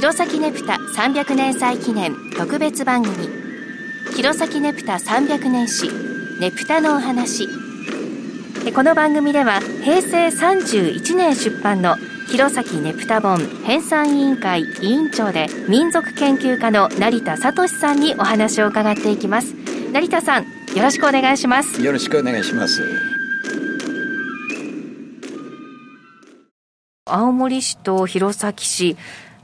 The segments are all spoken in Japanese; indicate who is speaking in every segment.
Speaker 1: 弘前ネプタ300年祭記念特別番組。弘前ネプタ300年史ネプタのお話。この番組では平成31年出版の弘前ネプタ本編纂委員会委員長で民族研究家の成田聡さんにお話を伺っていきます。成田さんよろしくお願いします。
Speaker 2: よろしくお願いします。
Speaker 1: 青森市と弘前市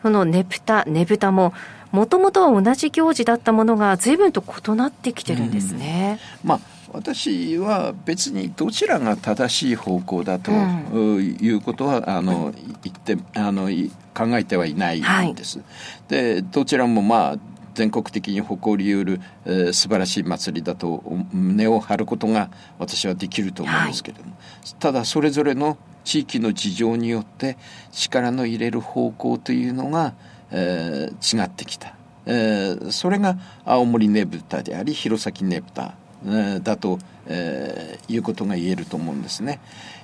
Speaker 1: そのねぷたねぶたももともとは同じ行事だったものが随分と異なってきてるんですね、
Speaker 2: うん、まあ私は別にどちらが正しい方向だということは、うん、あの言ってあの考えてはいないんです。はい、でどちらもまあ全国的に誇りうる、えー、素晴らしい祭りだと胸を張ることが私はできると思うんですけれども、はい、ただそれぞれの地域の事情によって力の入れる方向というのが、えー、違ってきた、えー、それが青森ねぶたであり弘前ねぶた、えー、だと、えー、いうことが言えると思うんですね。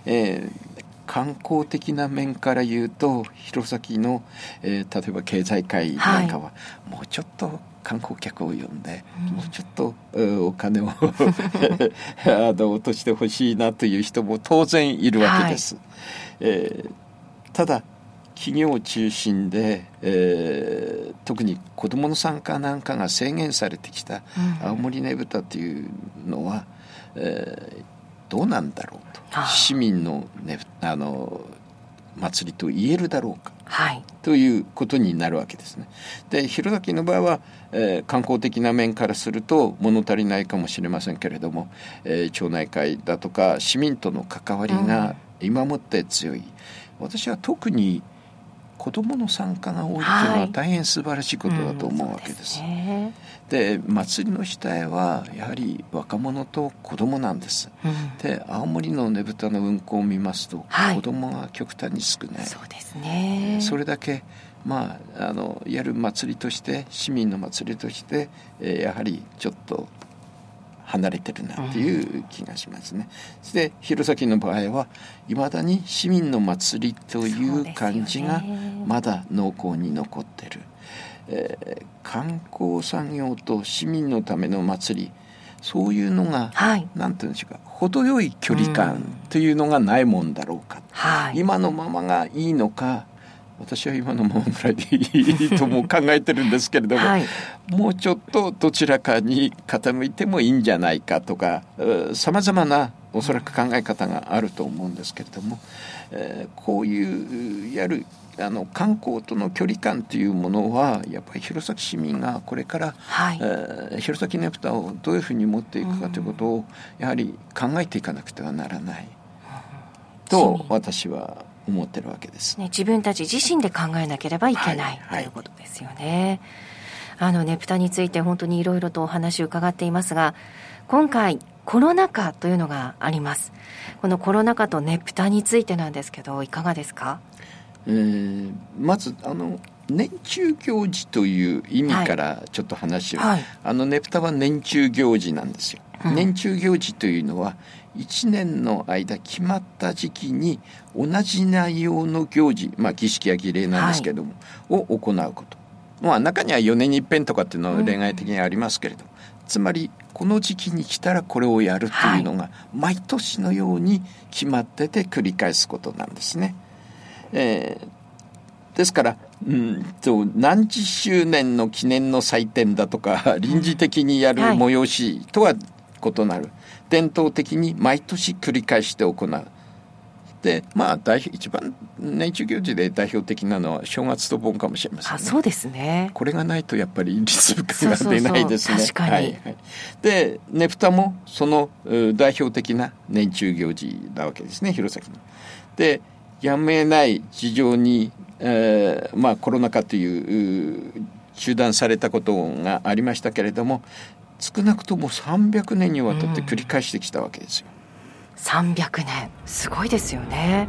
Speaker 2: えー観光的な面から言うと弘前の、えー、例えば経済界なんかは、はい、もうちょっと観光客を呼んで、うん、もうちょっとお金を あの落としてほしいなという人も当然いるわけです。はい、えー、ただ企業中心で、えー、特に子どもの参加なんかが制限されてきた青森ねぶたというのは、えー、どうなんだろうと。市民の,、ね、あの祭りと言えるだろうか、はい、ということになるわけですね。で弘前の場合は、えー、観光的な面からすると物足りないかもしれませんけれども、えー、町内会だとか市民との関わりが今もって強い、うん、私は特に子どもの参加が多いというのは大変素晴らしいことだと思うわけです。で、ね、祭りの主体はやはり若者と子どもなんです。うん、で青森のねぶたの運行を見ますと、はい、子どもが極端に少ない。
Speaker 1: そうですね
Speaker 2: それだけまあ、あのやる祭りとして市民の祭りとして、えー、やはりちょっと離れてるなっていう気がしますね。そして弘前の場合はいまだに市民の祭りという感じがまだ濃厚に残ってる、えー、観光産業と市民のための祭りそういうのが、はい、なんていうんでしょうか程よい距離感というのがないもんだろうか、はい、今のままがいいのか私は今のままぐらいでいいとも考えてるんですけれども、はい、もうちょっとどちらかに傾いてもいいんじゃないかとかさまざまなおそらく考え方があると思うんですけれども、えー、こういうやるあの観光との距離感というものはやっぱり弘前市民がこれから、はい、えー、弘前ねぷたをどういうふうに持っていくかということをやはり考えていかなくてはならない、と私は思ってるわけです、
Speaker 1: ね、自分たち自身で考えなければいけない、はい、ということですよね。あのねぷたについて本当にいろいろとお話を伺っていますが今回コロナ禍というのがあります。このコロナ禍とねぷたについてなんですけどいかがですか、
Speaker 2: えー、まずあの年中行事という意味からちょっと話を、はい、あのねぷたは年中行事なんですよ、うん、年中行事というのは1年の間決まった時期に同じ内容の行事、まあ、儀式や儀礼なんですけども、はい、を行うこと。まあ、中には4年に一遍とかっていうのは例外的にありますけれど、うん、つまりこの時期に来たらこれをやるというのが毎年のように決まってて繰り返すことなんですね。えー、ですから、うんと何十周年の記念の祭典だとか臨時的にやる催しとは異なる。伝統的に毎年繰り返して行う。でまあ代一番年中行事で代表的なのは正月と盆かもしれません、ね、あ
Speaker 1: そうですね
Speaker 2: これがないとやっぱりリズム感が出ないですね
Speaker 1: はいはい、
Speaker 2: でねぷたもその代表的な年中行事なわけですね弘前の。でやめない事情に、えー、まあコロナ禍という中断されたことがありましたけれども少なくとも300年にわたって繰り返してきたわけですよ。
Speaker 1: うん、300年。すごいですよね。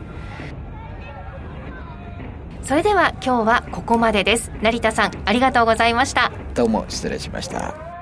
Speaker 1: それでは今日はここまでです。成田さんありがとうございました。
Speaker 2: どうも失礼しました